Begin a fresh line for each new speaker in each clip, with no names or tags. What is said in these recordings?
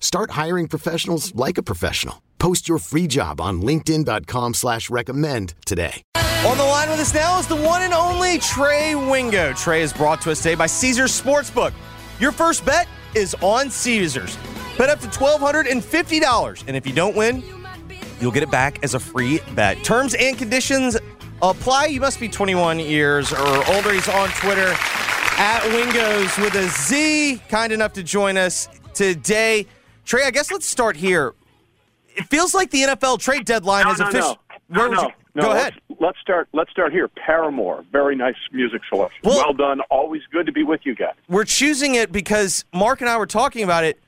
Start hiring professionals like a professional. Post your free job on LinkedIn.com slash recommend today.
On the line with us now is the one and only Trey Wingo. Trey is brought to us today by Caesars Sportsbook. Your first bet is on Caesars. Bet up to $1,250. And if you don't win, you'll get it back as a free bet. Terms and conditions apply. You must be 21 years or older. He's on Twitter at Wingos with a Z. Kind enough to join us today. Trey, I guess let's start here. It feels like the NFL trade deadline
no,
has
no,
officially.
No, no, no,
Go ahead.
Let's, let's, start. Let's start here. Paramore, very nice music selection.
Well,
well done. Always good to be with you guys.
We're choosing it because Mark and I were talking about it.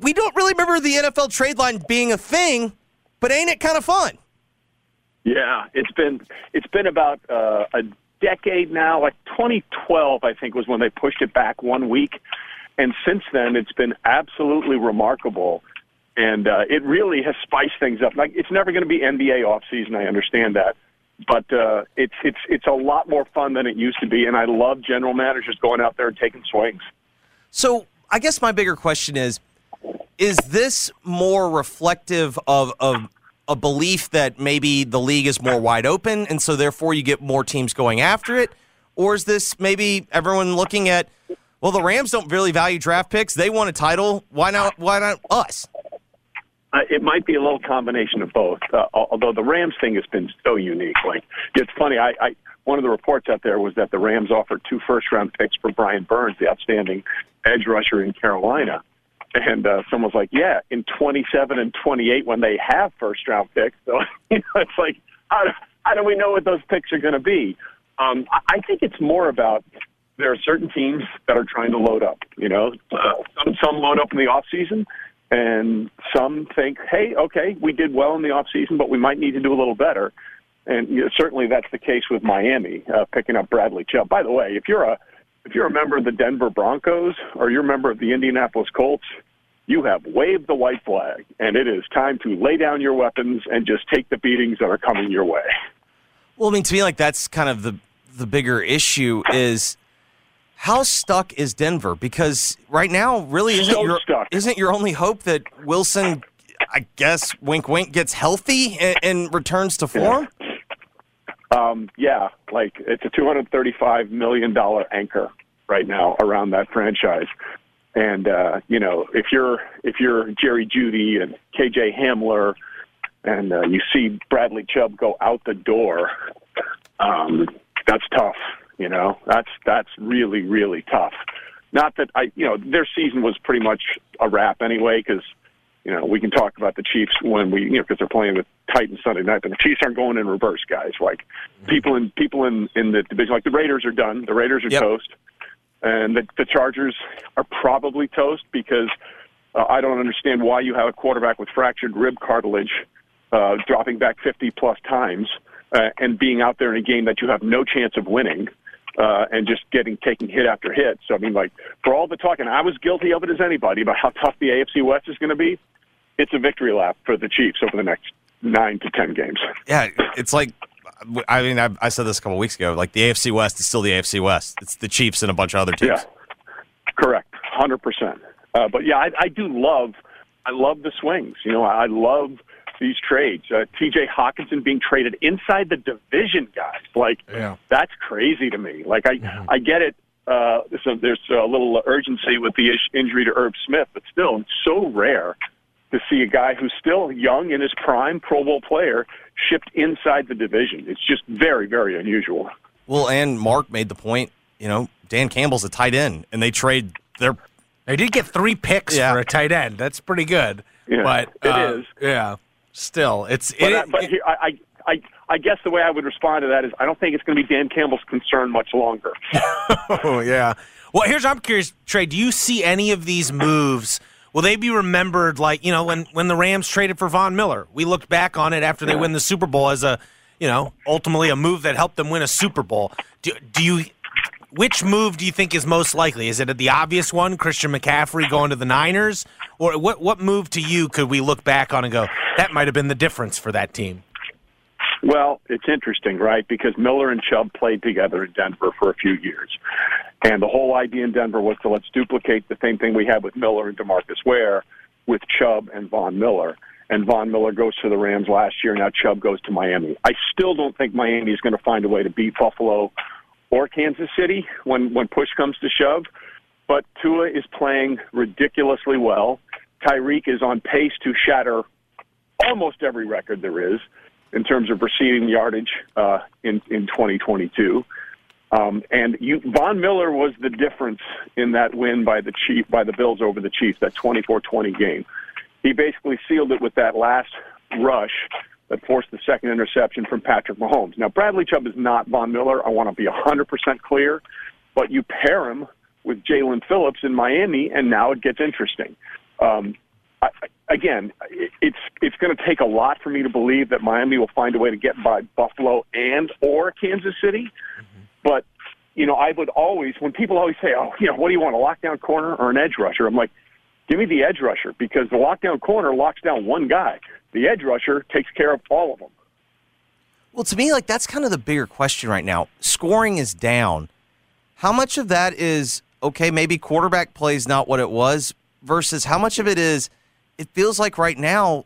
We don't really remember the NFL trade line being a thing, but ain't it kind of fun?
Yeah, it's been it's been about uh, a decade now. Like 2012, I think was when they pushed it back one week. And since then, it's been absolutely remarkable. And uh, it really has spiced things up. Like it's never going to be NBA off season. I understand that, but uh, it's it's it's a lot more fun than it used to be. And I love general managers going out there and taking swings.
So I guess my bigger question is: Is this more reflective of of a belief that maybe the league is more wide open, and so therefore you get more teams going after it, or is this maybe everyone looking at well, the Rams don't really value draft picks. They want a title. Why not? Why not us?
Uh, it might be a little combination of both. Uh, although the Rams thing has been so unique. Like it's funny. I, I one of the reports out there was that the Rams offered two first round picks for Brian Burns, the outstanding edge rusher in Carolina. And uh, someone's like, "Yeah, in 27 and 28, when they have first round picks." So you know, it's like, how do, how do we know what those picks are going to be? Um, I, I think it's more about there are certain teams that are trying to load up. You know, some some load up in the off season, and some think, hey, okay, we did well in the off season, but we might need to do a little better. And you know, certainly that's the case with Miami uh, picking up Bradley Chubb. By the way, if you're a if you're a member of the Denver Broncos or you're a member of the Indianapolis Colts, you have waved the white flag, and it is time to lay down your weapons and just take the beatings that are coming your way.
Well, I mean, to me, like that's kind of the the bigger issue is how stuck is Denver? Because right now, really isn't
so
your
stuck.
isn't your only hope that Wilson, I guess, wink wink, gets healthy and, and returns to form.
Yeah. Um, yeah, like it's a two hundred thirty-five million dollar anchor right now around that franchise. And uh, you know, if you're if you're Jerry Jeudy and KJ Hamler, and uh, you see Bradley Chubb go out the door, um, that's tough. You know, that's that's really really tough. Not that I, you know, their season was pretty much a wrap anyway because you know we can talk about the Chiefs when we, you know, because they're playing with Titans Sunday night, but the Chiefs aren't going in reverse, guys. Like people in people in in the division, like the Raiders are done. The Raiders are
Yep.
toast, and the, the Chargers are probably toast because uh, I don't understand why you have a quarterback with fractured rib cartilage uh, dropping back 50 plus times uh, and being out there in a game that you have no chance of winning. Uh, and just getting taking hit after hit. So I mean, like for all the talking, I was guilty of it as anybody about how tough the AFC West is going to be. It's a victory lap for the Chiefs over the next nine to ten games.
Yeah, it's like. I mean, I, I said this a couple weeks ago. Like the AFC West is still the AFC West. It's the Chiefs and a bunch of other teams.
Yeah, correct, hundred percent. Uh, but yeah, I, I do love, I love the swings. You know, I love these trades. Uh, T.J. Hockenson being traded inside the division, guys. Like
Yeah.
that's crazy to me. Like I, I get it. Uh, so there's a little urgency with the ish- injury to Irv Smith, but still, it's so rare to see a guy who's still young in his prime, Pro Bowl player, shipped inside the division. It's just very, very unusual.
Well, and Mark made the point. You know, Dan Campbell's a tight end, and they trade their.
They did get three picks
Yeah.
for a tight end. That's pretty good.
Yeah,
but
it
uh,
is.
Yeah. Still, it's
But,
it,
I, but here, I, I, I, I guess the way I would respond to that is I don't think it's going to be Dan Campbell's concern much longer.
Oh yeah. Well, here's I'm curious, Trey. Do you see any of these moves? Will they be remembered like you know when when the Rams traded for Von Miller? We looked back on it after they win the Super Bowl as a you know ultimately a move that helped them win a Super Bowl. Do, do you? Which move do you think is most likely? Is it the obvious one, Christian McCaffrey going to the Niners, or what? What move to you could we look back on and go that might have been the difference for that team?
Well, it's interesting, right? Because Miller and Chubb played together in Denver for a few years. And the whole idea in Denver was to let's duplicate the same thing we had with Miller and DeMarcus Ware with Chubb and Von Miller. And Von Miller goes to the Rams last year. Now Chubb goes to Miami. I still don't think Miami is going to find a way to beat Buffalo or Kansas City when, when push comes to shove. But Tua is playing ridiculously well. Tyreek is on pace to shatter almost every record there is in terms of receiving yardage uh, in in 2022. Um, and you, Von Miller was the difference in that win by the Chief by the Bills over the Chiefs, that 24-20 game. He basically sealed it with that last rush that forced the second interception from Patrick Mahomes. Now, Bradley Chubb is not Von Miller. I want to be 100% clear, but you pair him with Jaelan Phillips in Miami, and now it gets interesting. Um, I, again, it- it's it's going to take a lot for me to believe that Miami will find a way to get by Buffalo and or Kansas City. But you know, I would always when people always say, "Oh, you know, what do you want, a lockdown corner or an edge rusher?" I'm like, "Give me the edge rusher because the lockdown corner locks down one guy. The edge rusher takes care of all of them."
Well, to me, like that's kind of the bigger question right now. Scoring is down. How much of that is okay? Maybe quarterback play is not what it was, versus how much of it is. It feels like right now,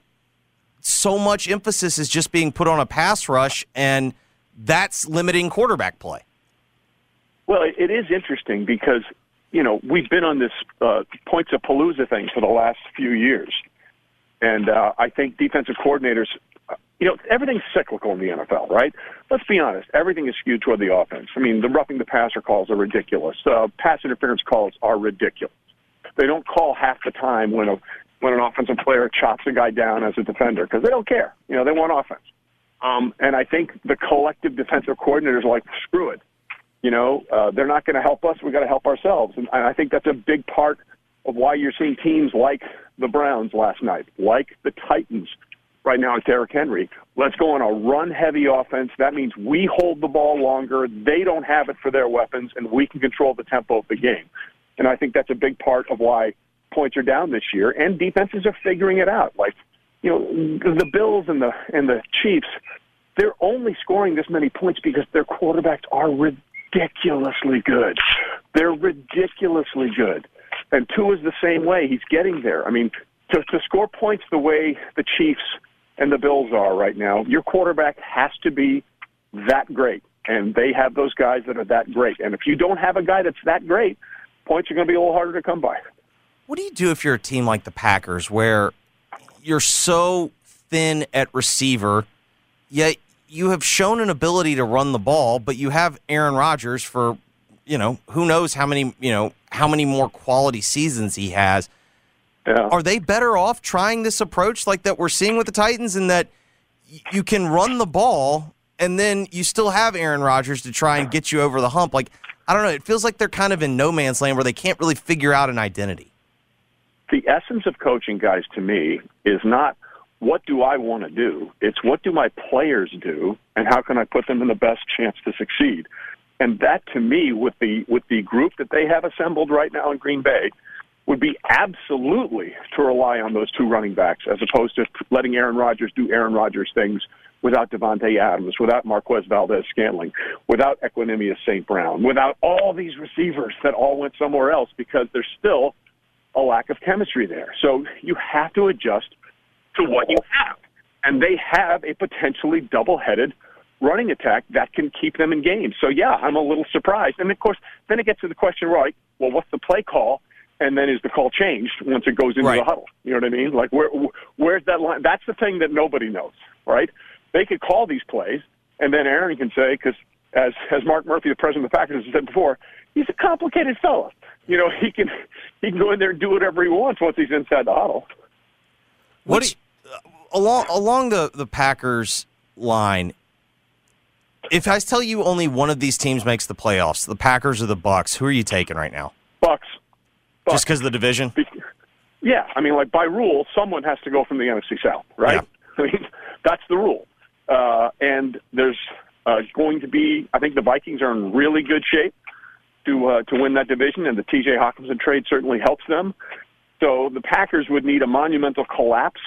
so much emphasis is just being put on a pass rush, and that's limiting quarterback play.
Well, it, it is interesting because you know we've been on this uh, points of palooza thing for the last few years, and uh, I think defensive coordinators, you know, everything's cyclical in the NFL, right? Let's be honest, everything is skewed toward the offense. I mean, the roughing the passer calls are ridiculous. Uh, pass interference calls are ridiculous. They don't call half the time when a when an offensive player chops a guy down as a defender because they don't care. You know, they want offense. Um, and I think the collective defensive coordinators are like, screw it. You know, uh, they're not going to help us. We've got to help ourselves. And I think that's a big part of why you're seeing teams like the Browns last night, like the Titans right now with Derrick Henry. Let's go on a run-heavy offense. That means we hold the ball longer. They don't have it for their weapons, and we can control the tempo of the game. And I think that's a big part of why points are down this year, and defenses are figuring it out. Like, you know, the Bills and the and the Chiefs, they're only scoring this many points because their quarterbacks are ridiculously good. They're ridiculously good. And Tua is the same way. He's getting there. I mean, to, to score points the way the Chiefs and the Bills are right now, your quarterback has to be that great. And they have those guys that are that great. And if you don't have a guy that's that great, points are going to be a little harder to come by.
What do you do if you're a team like the Packers where you're so thin at receiver, yet you have shown an ability to run the ball, but you have Aaron Rodgers for, you know, who knows how many, you know, how many more quality seasons he has.
Yeah.
Are they better off trying this approach like that we're seeing with the Titans in that y- you can run the ball and then you still have Aaron Rodgers to try and get you over the hump? Like, I don't know. It feels like they're kind of in no man's land where they can't really figure out an identity.
the essence of coaching, guys, to me, is not what do I want to do. It's what do my players do, and how can I put them in the best chance to succeed. And that, to me, with the with the group that they have assembled right now in Green Bay, would be absolutely to rely on those two running backs as opposed to letting Aaron Rodgers do Aaron Rodgers things without Davante Adams, without Marquez Valdes-Scantling, without Equanimous St. Brown, without all these receivers that all went somewhere else because there's still a lack of chemistry there. So you have to adjust to what you have. And they have a potentially double headed running attack that can keep them in games. So yeah, I'm a little surprised. And of course, then it gets to the question, right? Well, what's the play call? And then is the call changed once it goes into
Right.
the huddle? You know what I mean? Like where where's that line? That's the thing that nobody knows, right? they could call these plays, and then Aaron can say, because as as Mark Murphy, the president of the Packers, has said before, he's a complicated fella. You know, he can he can go in there and do whatever he wants once he's inside the huddle.
What Which, you, uh, along along the the Packers line? If I tell you only one of these teams makes the playoffs, the Packers or the Bucks, who are you taking right now?
Bucks.
Bucks. Just because of the division?
Yeah, I mean, like by rule, someone has to go from the NFC South, right? Yeah. I mean, that's the rule. Uh, and there's uh, going to be, I think the Vikings are in really good shape to uh, to win that division, and the T.J. Hockenson trade certainly helps them. So the Packers would need a monumental collapse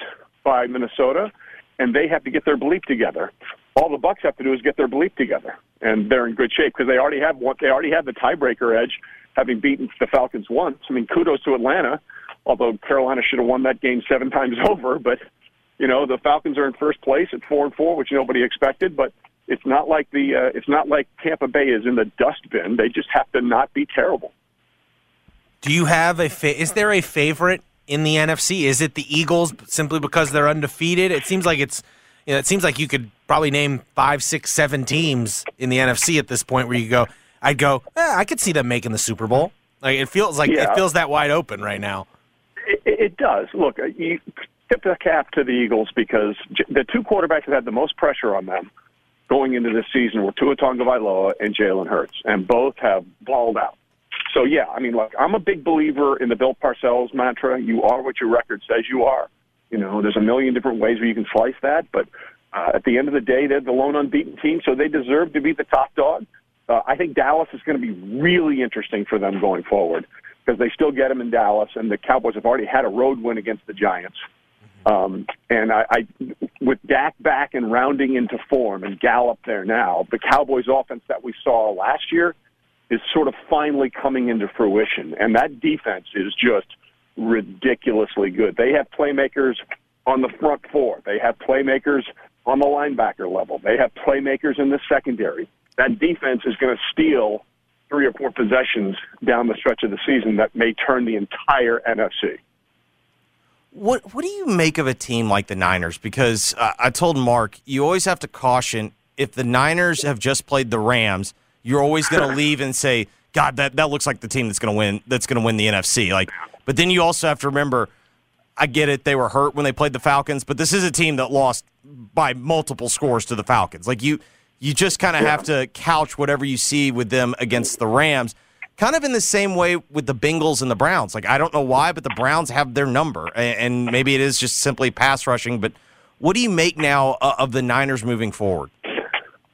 by Minnesota, and they have to get their bleep together. All the Bucks have to do is get their bleep together, and they're in good shape because they already have one. They already have the tiebreaker edge, having beaten the Falcons once. I mean, kudos to Atlanta, although Carolina should have won that game seven times over. But you know, the Falcons are in first place at four and four, which nobody expected. But it's not like the uh, it's not like Tampa Bay is in the dustbin. They just have to not be terrible.
Do you have a fa- is there a favorite in the NFC? Is it the Eagles simply because they're undefeated? It seems like it's you know, it seems like you could probably name five, six, seven teams in the NFC at this point where you go, I'd go, eh, I could see them making the Super Bowl. Like it feels like yeah. it feels that wide open right now.
It, it does. Look, you tip the cap to the Eagles because the two quarterbacks that had the most pressure on them going into this season were Tua Tagovailoa and Jalen Hurts, and both have balled out. So yeah, I mean, look, I'm a big believer in the Bill Parcells mantra: "You are what your record says you are." You know, there's a million different ways where you can slice that, but uh, at the end of the day, they're the lone unbeaten team, so they deserve to be the top dog. Uh, I think Dallas is going to be really interesting for them going forward because they still get them in Dallas, and the Cowboys have already had a road win against the Giants. Um, and I, I, with Dak back and rounding into form and Gallup there now, the Cowboys' offense that we saw last year is sort of finally coming into fruition, and that defense is just ridiculously good. They have playmakers on the front four. They have playmakers on the linebacker level. They have playmakers in the secondary. That defense is going to steal three or four possessions down the stretch of the season that may turn the entire NFC.
What what do you make of a team like the Niners? Because uh, I told Mark, you always have to caution if the Niners have just played the Rams, you're always going to leave and say, "God, that that looks like the team that's going to win. That's going to win the NFC." Like, but then you also have to remember, I get it, they were hurt when they played the Falcons, but this is a team that lost by multiple scores to the Falcons. Like you, you just kind of yeah. have to couch whatever you see with them against the Rams kind of in the same way with the Bengals and the Browns. Like I don't know why, but the Browns have their number, and maybe it is just simply pass rushing. But what do you make now uh, of the Niners moving forward?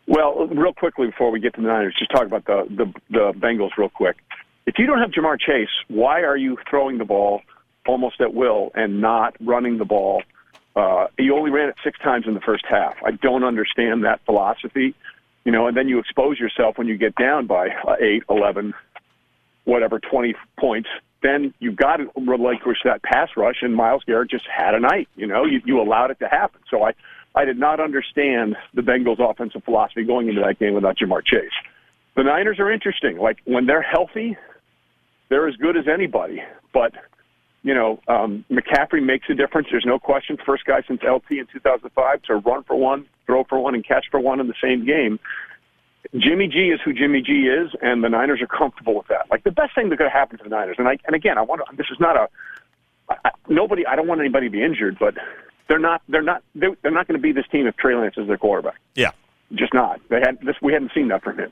Well, real quickly before we get to the Niners, just talk about the the, the Bengals real quick. If you don't have Ja'Marr Chase, why are you throwing the ball almost at will and not running the ball? Uh, you only ran it six times in the first half. I don't understand that philosophy. You know, and then you expose yourself when you get down by uh, eight, eleven, whatever, 20 points, then you've got to relinquish that pass rush. And Myles Garrett just had a night. You know, you, you allowed it to happen. So I, I did not understand the Bengals' offensive philosophy going into that game without Ja'Marr Chase. The Niners are interesting. Like when they're healthy, they're as good as anybody. But you know, um, McCaffrey makes a difference. There's no question. First guy since LT in 2005 to run for one, throw for one, and catch for one in the same game. Jimmy G is who Jimmy G is, and the Niners are comfortable with that. Like the best thing that could happen to the Niners, and I and again, I want to. This is not a I, nobody. I don't want anybody to be injured, but they're not. They're not. They're, they're not going to be this team if Trey Lance is their quarterback.
Yeah,
just not. They had this. We hadn't seen that from him.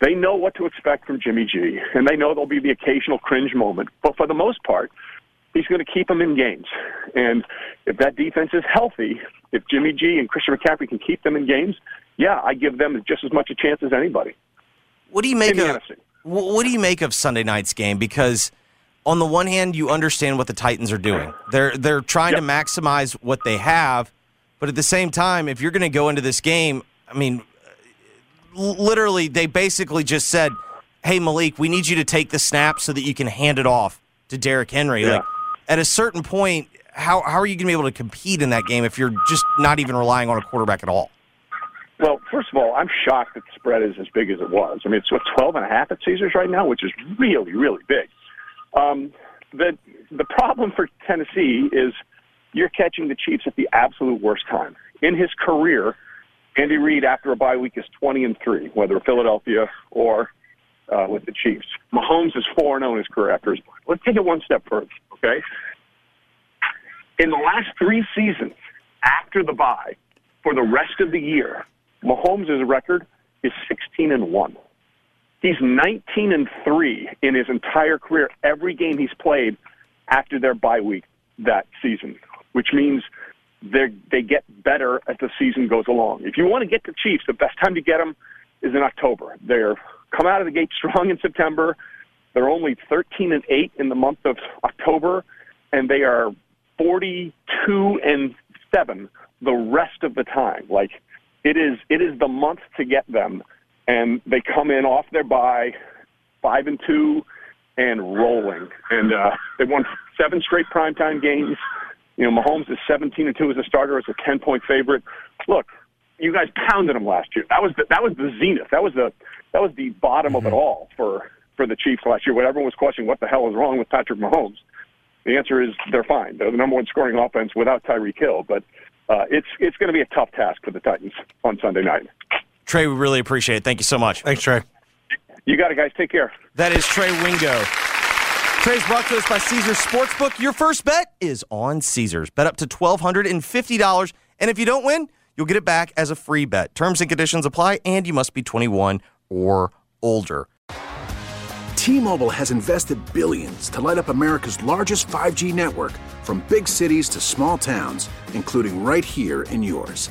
They know what to expect from Jimmy G, and they know there'll be the occasional cringe moment. But for the most part, he's going to keep them in games. And if that defense is healthy, if Jimmy G and Christian McCaffrey can keep them in games, yeah, I give them just as much a chance as anybody.
What do you make of what do you make of Sunday night's game? Because on the one hand, you understand what the Titans are doing. They're they're trying yep. to maximize what they have, but at the same time, if you're going to go into this game, I mean, literally, they basically just said, "Hey, Malik, we need you to take the snap so that you can hand it off to Derrick Henry." Yeah. Like at a certain point, how how are you going to be able to compete in that game if you're just not even relying on a quarterback at all?
Well, first of all, I'm shocked that the spread is as big as it was. I mean, it's what 12 and a half at Caesars right now, which is really, really big. Um, the the problem for Tennessee is you're catching the Chiefs at the absolute worst time in his career. Andy Reid after a bye week is 20 and three, whether Philadelphia or uh, with the Chiefs. Mahomes is four and zero in his career after his bye. Let's take it one step further. Okay, in the last three seasons after the bye, for the rest of the year, Mahomes' record is 16 and one. He's 19 and three in his entire career. Every game he's played after their bye week that season, which means they they get better as the season goes along. If you want to get the Chiefs, the best time to get them is in October. They're come out of the gate strong in September. They're only 13 and 8 in the month of October, and they are 42 and 7 the rest of the time. Like it is, it is the month to get them, and they come in off their bye, five and two, and rolling. And uh, they won seven straight primetime games. You know, Mahomes is 17 and two as a starter, as a 10 point favorite. Look, you guys pounded them last year. That was the, that was the zenith. That was the that was the bottom mm-hmm. of it all for for the Chiefs last year. When everyone was questioning what the hell is wrong with Patrick Mahomes, the answer is they're fine. They're the number one scoring offense without Tyreek Hill. But uh, it's it's going to be a tough task for the Titans on Sunday night.
Trey, we really appreciate it. Thank you so much.
Thanks, Trey.
You got it, guys. Take care.
That is Trey Wingo. Trey's brought to us by Caesars Sportsbook. Your first bet is on Caesars. Bet up to $1,250. And if you don't win, you'll get it back as a free bet. Terms and conditions apply, and you must be 21 or older.
T-Mobile has invested billions to light up America's largest 5G network from big cities to small towns, including right here in yours.